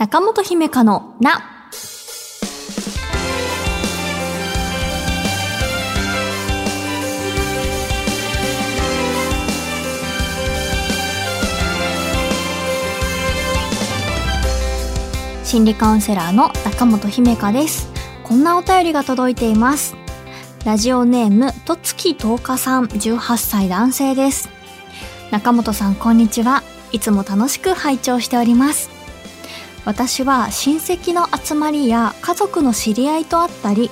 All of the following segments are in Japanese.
中本姫香のな。心理カウンセラーの中本姫香です。こんなお便りが届いています。ラジオネーム、とつきとうかさん、18歳男性です。中本さん、こんにちは。いつも楽しく拝聴しております。私は親戚の集まりや家族の知り合いと会ったり、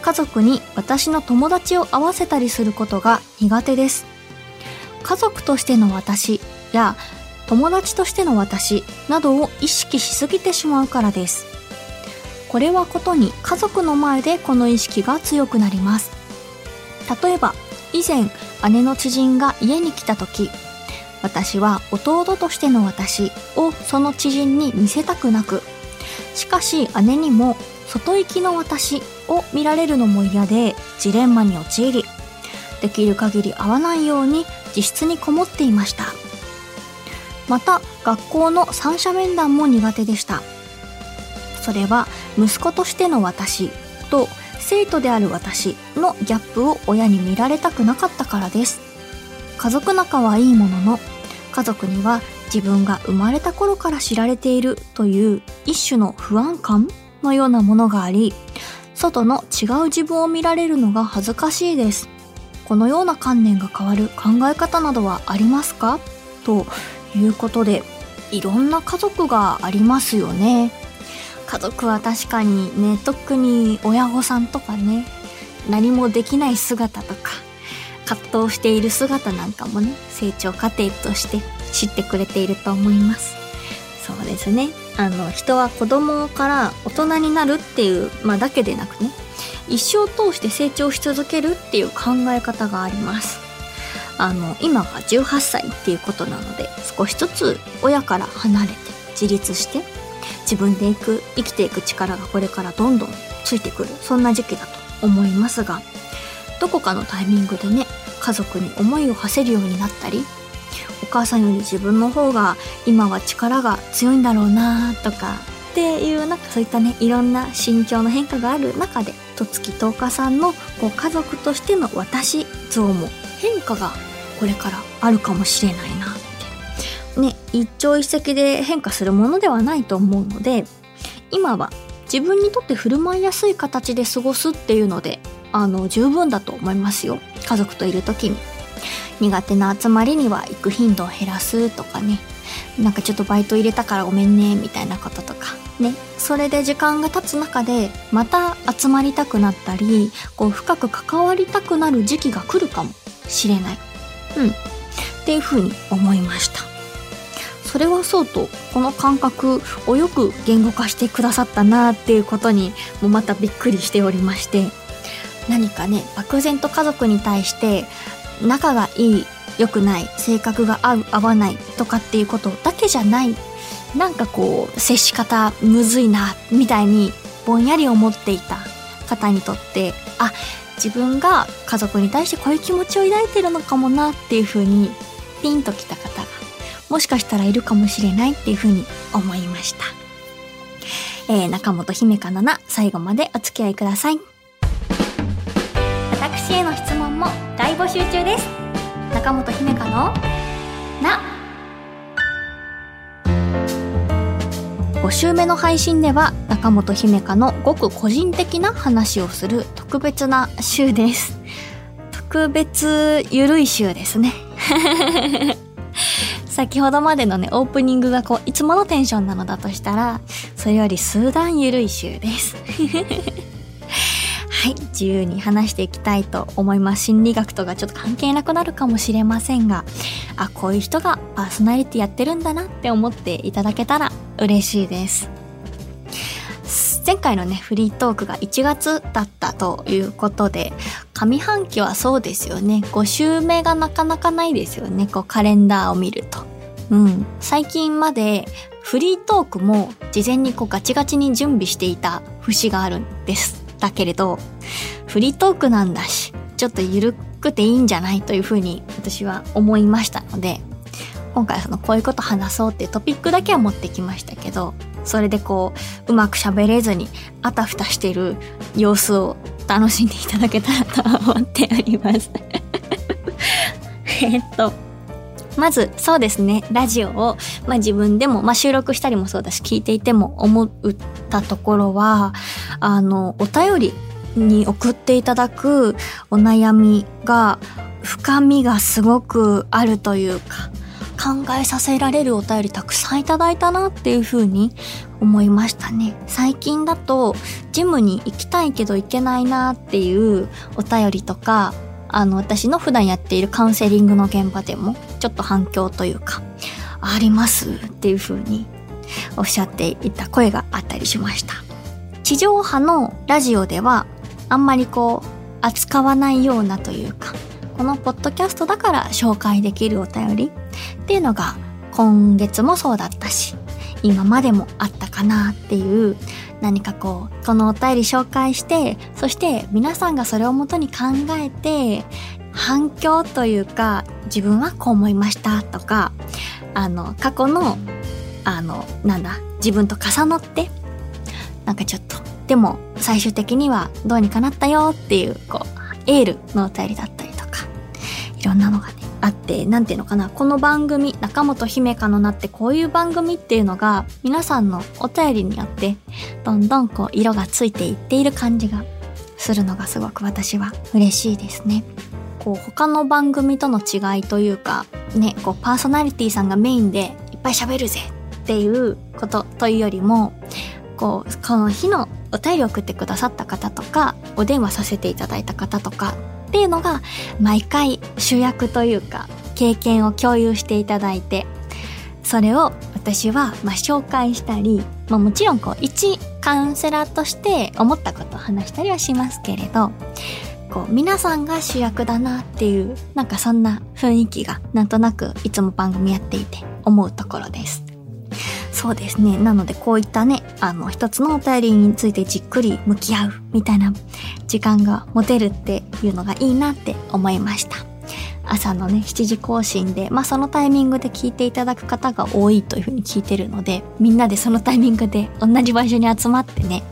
家族に私の友達を会わせたりすることが苦手です。家族としての私や友達としての私などを意識しすぎてしまうからです。これはことに家族の前でこの意識が強くなります。例えば、以前姉の知人が家に来た時、私は弟としての私をその知人に見せたくなく、しかし姉にも外行きの私を見られるのも嫌でジレンマに陥り、できる限り会わないように自室にこもっていました。また学校の三者面談も苦手でした。それは息子としての私と生徒である私のギャップを親に見られたくなかったからです。家族仲はいいものの、家族には自分が生まれた頃から知られているという一種の不安感のようなものがあり、外の違う自分を見られるのが恥ずかしいです。このような観念が変わる考え方などはありますか？ということで、いろんな家族がありますよね。家族は確かにね、特に親御さんとかね、何もできない姿とか、葛藤している姿なんかもね、成長過程として知ってくれていると思います。そうですね。あの、人は子供から大人になるっていう、まあだけでなくね、一生通して成長し続けるっていう考え方があります。あの、今が18歳っていうことなので、少しずつ親から離れて自立して、自分で行く、生きていく力がこれからどんどんついてくる、そんな時期だと思いますが、どこかのタイミングでね、家族に思いを馳せるようになったり、お母さんより自分の方が今は力が強いんだろうなとか、っていうなんかそういったね、いろんな心境の変化がある中で、とつきとうかさんのこう家族としての私像も変化がこれからあるかもしれないなって。ね、一朝一夕で変化するものではないと思うので、今は自分にとって振る舞いやすい形で過ごすっていうので、あの、十分だと思いますよ。家族といる時に。苦手な集まりには行く頻度を減らすとかね。なんかちょっとバイト入れたからごめんね、みたいなこととか。ね。それで時間が経つ中で、また集まりたくなったり、こう深く関わりたくなる時期が来るかもしれない。うん。っていうふうに思いました。それはそうと、この感覚をよく言語化してくださったなっていうことにもまたびっくりしておりまして、何かね、漠然と家族に対して仲がいい、良くない、性格が合う、合わないとかっていうことだけじゃない、なんかこう、接し方むずいな、みたいにぼんやり思っていた方にとって、あ、自分が家族に対してこういう気持ちを抱いてるのかもなっていうふうにピンときた方がもしかしたらいるかもしれないっていうふうに思いました。えー、中本姫香奈々、最後までお付き合いください。私への質問も大募集中です。中本姫香のな。5週目の配信では中本姫香のごく個人的な話をする特別な週です。特別ゆるい週ですね。先ほどまでのね、オープニングがこう、いつものテンションなのだとしたら、それより数段ゆるい週です。はい、自由に話していきたいと思います。心理学とかちょっと関係なくなるかもしれませんが、あ、こういう人がパーソナリティやってるんだなって思っていただけたら嬉しいです。前回のね、フリートークが1月だったということで、上半期はそうですよね。5週目がなかなかないですよね。こうカレンダーを見ると。うん。最近までフリートークも事前にこうガチガチに準備していた節があるんです。だけれど、フリートークなんだし、ちょっと緩くていいんじゃないというふうに私は思いましたので、今回はそのこういうこと話そうっていうトピックだけは持ってきましたけど、それでこううまく喋れずにあたふたしてる様子を楽しんでいただけたらと思っております。えっとまずそうですね。ラジオを、まあ、自分でも、まあ、収録したりもそうだし聞いていても思ったところはあのお便りに送っていただくお悩みが深みがすごくあるというか考えさせられるお便りたくさんいただいたなっていう風に思いましたね。最近だとジムに行きたいけど行けないなっていうお便りとかあの私の普段やっているカウンセリングの現場でもちょっと反響というかありますっていう風におっしゃっていた声があったりしました。地上波のラジオではあんまりこう扱わないようなというかこのポッドキャストだから紹介できるお便りっていうのが今月もそうだったし今までもあったかなっていう何かこうこのお便り紹介してそして皆さんがそれをもとに考えて反響というか自分はこう思いましたとかあの過去のあのなんだ自分と重なってなんかちょっとでも最終的にはどうにかなったよっていうこうエールのお便りだったりとかいろんなのがねあって何ていうのかなこの番組中本姫香のなってこういう番組っていうのが皆さんのお便りによってどんどんこう色がついていっている感じがするのがすごく私は嬉しいですね。こう他の番組との違いというかねこうパーソナリティさんがメインでいっぱい喋るぜっていうことというよりもこうこの日のお便りを送ってくださった方とかお電話させていただいた方とかっていうのが毎回主役というか経験を共有していただいてそれを私はま紹介したり、まあ、もちろんこう一カウンセラーとして思ったことを話したりはしますけれどこう皆さんが主役だなっていうなんかそんな雰囲気がなんとなくいつも番組やっていて思うところです。そうですね。なのでこういったね、あの、一つのお便りについてじっくり向き合うみたいな時間が持てるっていうのがいいなって思いました。朝のね、7時更新で、まあそのタイミングで聞いていただく方が多いというふうに聞いてるので、みんなでそのタイミングで同じ場所に集まってね、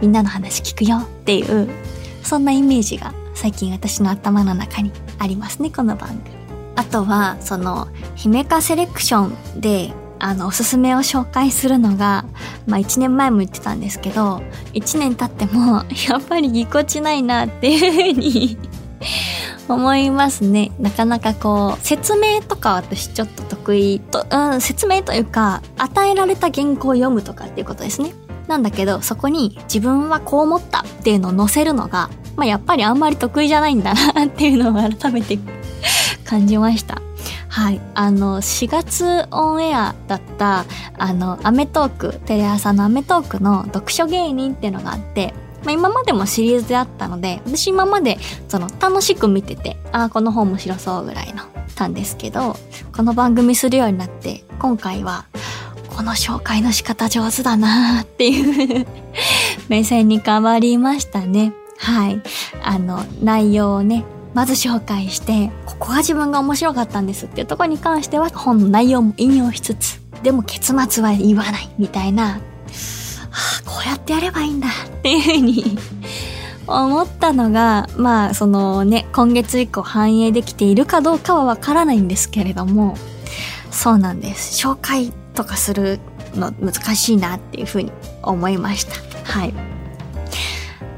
みんなの話聞くよっていう、そんなイメージが最近私の頭の中にありますね、この番組。あとは、その、姫かセレクションであの、おすすめを紹介するのが、まあ1年前も言ってたんですけど、1年経っても、やっぱりぎこちないなっていうふうに 思いますね。なかなかこう、説明とか私ちょっと得意と、うん、説明というか、与えられた原稿を読むとかっていうことですね。なんだけど、そこに自分はこう思ったっていうのを載せるのが、まあやっぱりあんまり得意じゃないんだなっていうのを改めて 感じました。はい。あの、4月オンエアだった、あの、アメトーク、テレ朝のアメトークの読書芸人っていうのがあって、まあ、今までもシリーズであったので、私今まで、その、楽しく見てて、ああ、この本面白そうぐらいの、たんですけど、この番組するようになって、今回は、この紹介の仕方上手だなーっていう 目線に変わりましたね。はい。あの、内容をね、まず紹介して、ここが自分が面白かったんですっていうところに関しては本の内容も引用しつつ、でも結末は言わないみたいな、はあ、こうやってやればいいんだっていうふうに思ったのが、まあそのね、今月以降反映できているかどうかはわからないんですけれども、そうなんです。紹介とかするの難しいなっていうふうに思いました。はい。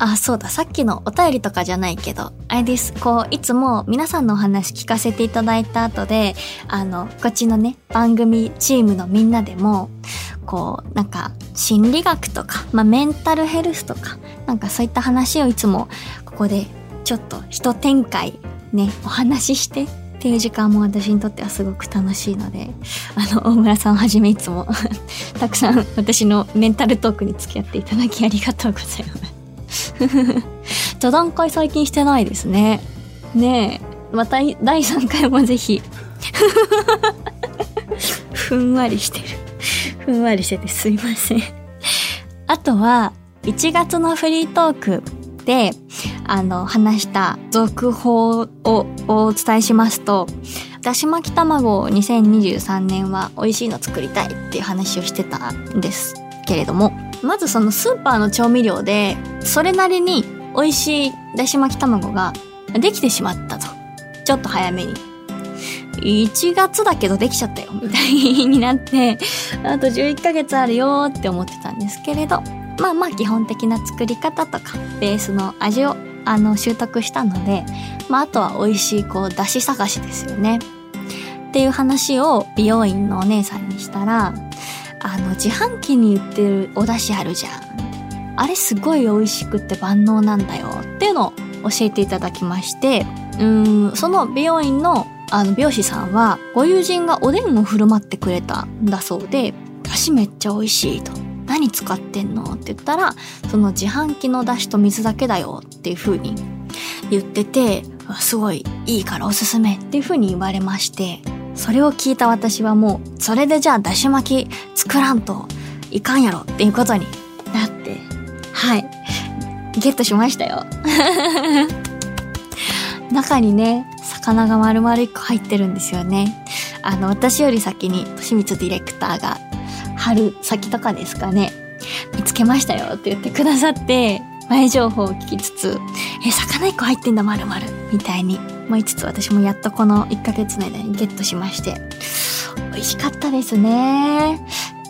あ、そうだ、さっきのお便りとかじゃないけど、あれです。こう、いつも皆さんのお話聞かせていただいた後で、あの、こっちのね、番組チームのみんなでも、こう、なんか、心理学とか、まあ、メンタルヘルスとか、なんかそういった話をいつも、ここで、ちょっと一展開、ね、お話ししてっていう時間も私にとってはすごく楽しいので、あの、大村さんをはじめいつも たくさん私のメンタルトークに付き合っていただきありがとうございます。座談会最近してないですね。ねえ。また第3回もぜひ。ふんわりしてる。ふんわりしててすいません。あとは、1月のフリートークで、あの、話した続報をお伝えしますと、だし巻き卵を2023年は美味しいの作りたいっていう話をしてたんですけれども、まずそのスーパーの調味料で、それなりに美味しいだし巻き卵ができてしまったと。ちょっと早めに。1月だけどできちゃったよ、みたいになって、あと11ヶ月あるよって思ってたんですけれど、まあまあ基本的な作り方とか、ベースの味を、あの、習得したので、まああとは美味しい、こう、出汁探しですよね。っていう話を美容院のお姉さんにしたら、あの、自販機に売ってるお出汁あるじゃん。あれすごい美味しくって万能なんだよ。っていうのを教えていただきまして、うん、その美容院のあの美容師さんはご友人がおでんを振る舞ってくれたんだそうで、出汁めっちゃ美味しいと。何使ってんの？って言ったら、その自販機の出汁と水だけだよっていう風に言ってて、すごいいいからおすすめっていう風に言われまして、それを聞いた私はもう、それでじゃあだし巻き作らんといかんやろっていうことになって、はい。ゲットしましたよ。中にね、魚が丸々1個入ってるんですよね。あの、私より先に、としみつディレクターが、春先とかですかね、見つけましたよって言ってくださって、前情報を聞きつつ、え、魚1個入ってんだ、まるまる。みたいに思いつつ、私もやっとこの1ヶ月の間にゲットしまして、美味しかったですね。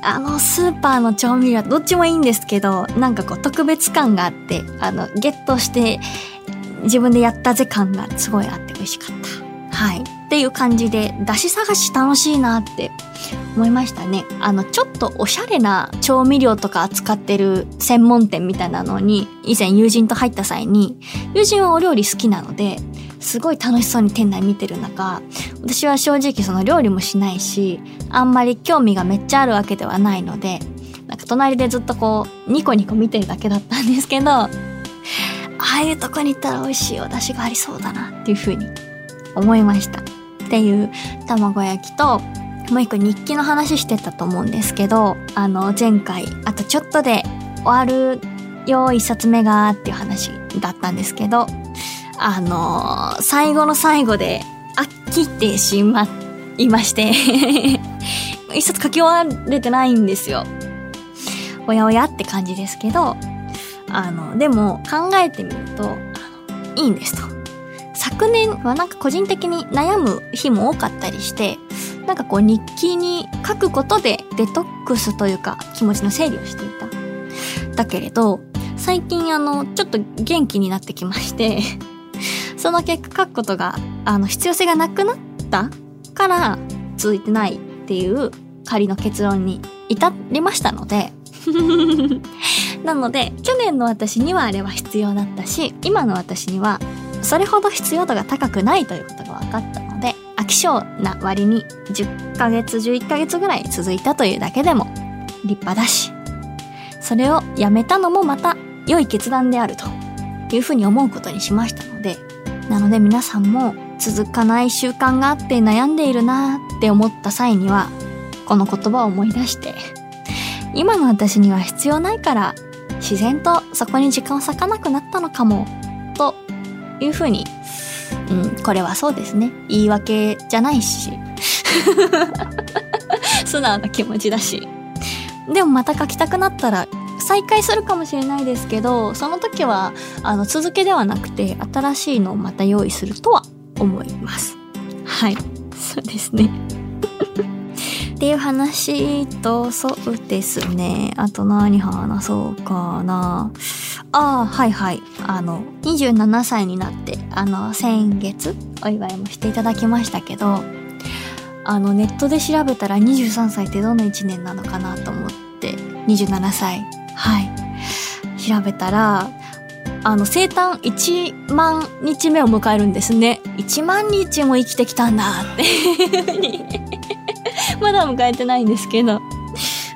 あの、スーパーの調味料、どっちもいいんですけど、なんかこう、特別感があって、あの、ゲットして、自分でやったぜ感がすごいあって美味しかった。はい。っていう感じで、出汁探し楽しいなって思いましたね。あの、ちょっとおしゃれな調味料とか扱ってる専門店みたいなのに、以前友人と入った際に、友人はお料理好きなので、すごい楽しそうに店内見てる中、私は正直その料理もしないし、あんまり興味がめっちゃあるわけではないので、なんか隣でずっとこう、ニコニコ見てるだけだったんですけど、ああいうとこに行ったら美味しいお出汁がありそうだなっていう風に思いました。っていう卵焼きと、もう一個日記の話してたと思うんですけど、あの前回、あとちょっとで終わるよ、一冊目がっていう話だったんですけど、あの、最後の最後で飽きてしまいまして 一冊書き終われてないんですよ。おやおやって感じですけど、あの、でも考えてみると、いいんですと。昨年はなんか個人的に悩む日も多かったりして、なんかこう日記に書くことでデトックスというか気持ちの整理をしていた。だけれど、最近あの、ちょっと元気になってきましてその結果書くことが、あの、必要性がなくなったから続いてないっていう仮の結論に至りましたので なので、去年の私にはあれは必要だったし、今の私にはそれほど必要度が高くないということが分かったので、飽き性な割に10ヶ月、11ヶ月ぐらい続いたというだけでも立派だし、それをやめたのもまた良い決断であるというふうに思うことにしましたので、なので皆さんも続かない習慣があって悩んでいるなって思った際には、この言葉を思い出して、今の私には必要ないから自然とそこに時間を割かなくなったのかも、というふうに、うん、これはそうですね。言い訳じゃないし、素直な気持ちだし。でもまた書きたくなったら再開するかもしれないですけど、その時は、あの、続けではなくて、新しいのをまた用意するとは思います。はい。そうですね。っていう話と、そうですね。あと何話そうかな。ああ、はいはい。あの、27歳になって、あの、先月、お祝いもしていただきましたけど、あの、ネットで調べたら23歳ってどの1年なのかなと思って、27歳。はい。調べたらあの生誕1万日目を迎えるんですね。1万日も生きてきたんだって。まだ迎えてないんですけど。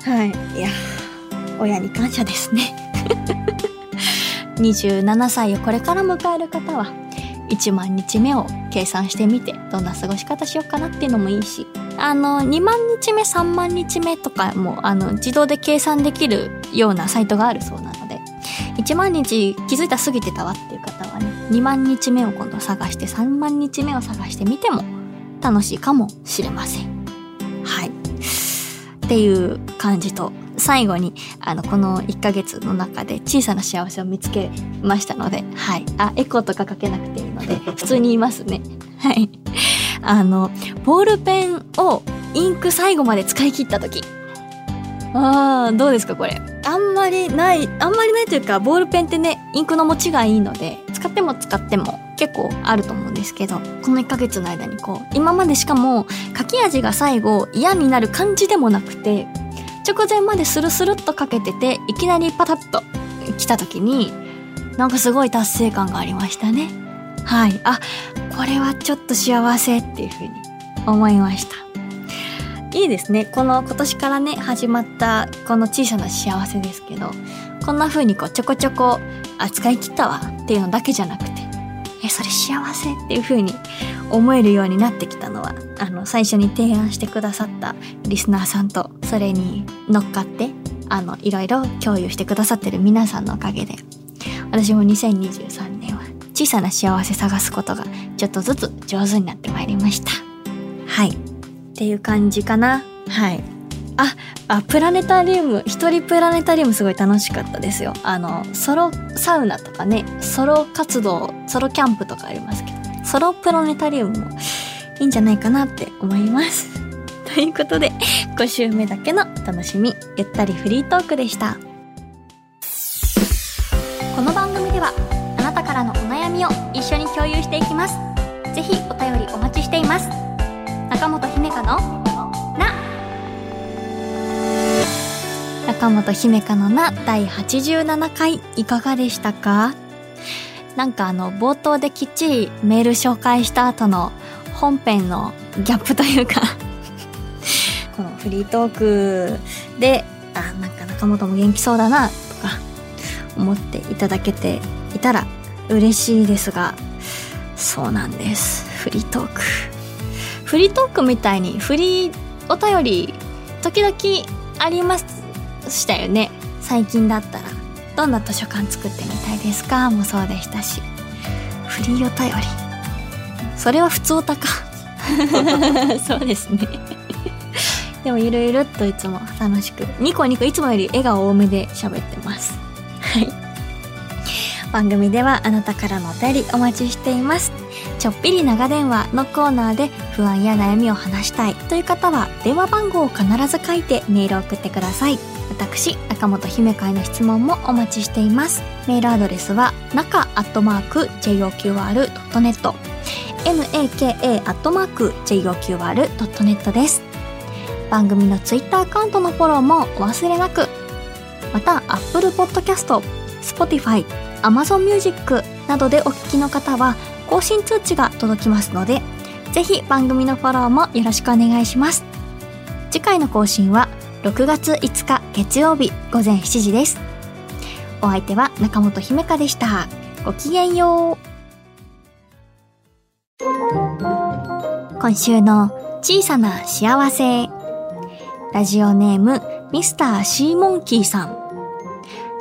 はい。いや親に感謝ですね。27歳をこれから迎える方は1万日目を計算してみてどんな過ごし方しようかなっていうのもいいしあの2万日目3万日目とかもあの自動で計算できるようなサイトがあるそうなので1万日気づいた過ぎてたわっていう方はね2万日目を今度探して3万日目を探してみても楽しいかもしれません。はい。っていう感じと最後に、あの、この1ヶ月の中で小さな幸せを見つけましたので、はい。あ、エコーとかかけなくていいので、普通に言いますね。はい。あの、ボールペンをインク最後まで使い切った時。あー、どうですかこれ？あんまりない、あんまりないというか、ボールペンってね、インクの持ちがいいので、使っても使っても結構あると思うんですけど、この1ヶ月の間にこう、今までしかも書き味が最後嫌になる感じでもなくて、直前までスルスルっとかけてて、いきなりパタッと来た時に、なんかすごい達成感がありましたね。はい。あ、これはちょっと幸せっていうふうに思いました。いいですね。この今年からね、始まったこの小さな幸せですけど、こんな風にこうちょこちょこ扱い切ったわっていうのだけじゃなくて、え、それ幸せっていう風に思えるようになってきたのはあの最初に提案してくださったリスナーさんとそれに乗っかってあのいろいろ共有してくださってる皆さんのおかげで私も2023年は小さな幸せ探すことがちょっとずつ上手になってまいりましたはいっていう感じかなはいあ、あ、プラネタリウム、一人プラネタリウムすごい楽しかったですよ。あの、ソロサウナとかね、ソロ活動、ソロキャンプとかありますけど、ソロプラネタリウムもいいんじゃないかなって思います。ということで、5週目だけの楽しみ、ゆったりフリートークでした。この番組では、あなたからのお悩みを一緒に共有していきます。ぜひお便りお待ちしています。中本姫香のな中本姫香のな第87回いかがでしたか？なんかあの冒頭できっちりメール紹介した後の本編のギャップというかフリートークで、あ、なんか中本も元気そうだな、とか思っていただけていたら嬉しいですが、そうなんです。フリートーク。フリートークみたいにフリーお便り時々ありましたよね。最近だったら。どんな図書館作ってみたいですか？もそうでしたし。フリーお便り。それは普通おたか。そうですね。でもゆるゆるっといつも楽しく、ニコニコいつもより笑顔多めで喋ってます。はい。番組ではあなたからのお便りお待ちしています。ちょっぴり長電話のコーナーで不安や悩みを話したいという方は電話番号を必ず書いてメールを送ってください。私、中本姫会の質問もお待ちしています。メールアドレスは、中アットマーク JOQR.net naka.joqr.net です。番組のツイッターアカウントのフォローもお忘れなく。また、Apple Podcast、Spotify、Amazon Music などでお聞きの方は、更新通知が届きますので、ぜひ番組のフォローもよろしくお願いします。次回の更新は6月5日月曜日午前7時です。お相手は中本姫香でした。ごきげんよう。今週の小さな幸せ。ラジオネームミスターシーモンキーさん。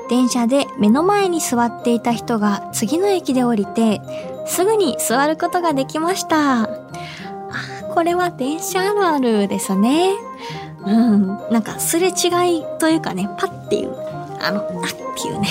電車で目の前に座っていた人が次の駅で降りて、すぐに座ることができました。あ、これは電車あるあるですね。うん。なんかすれ違いというかね、パッっていう、あの、あっていうね。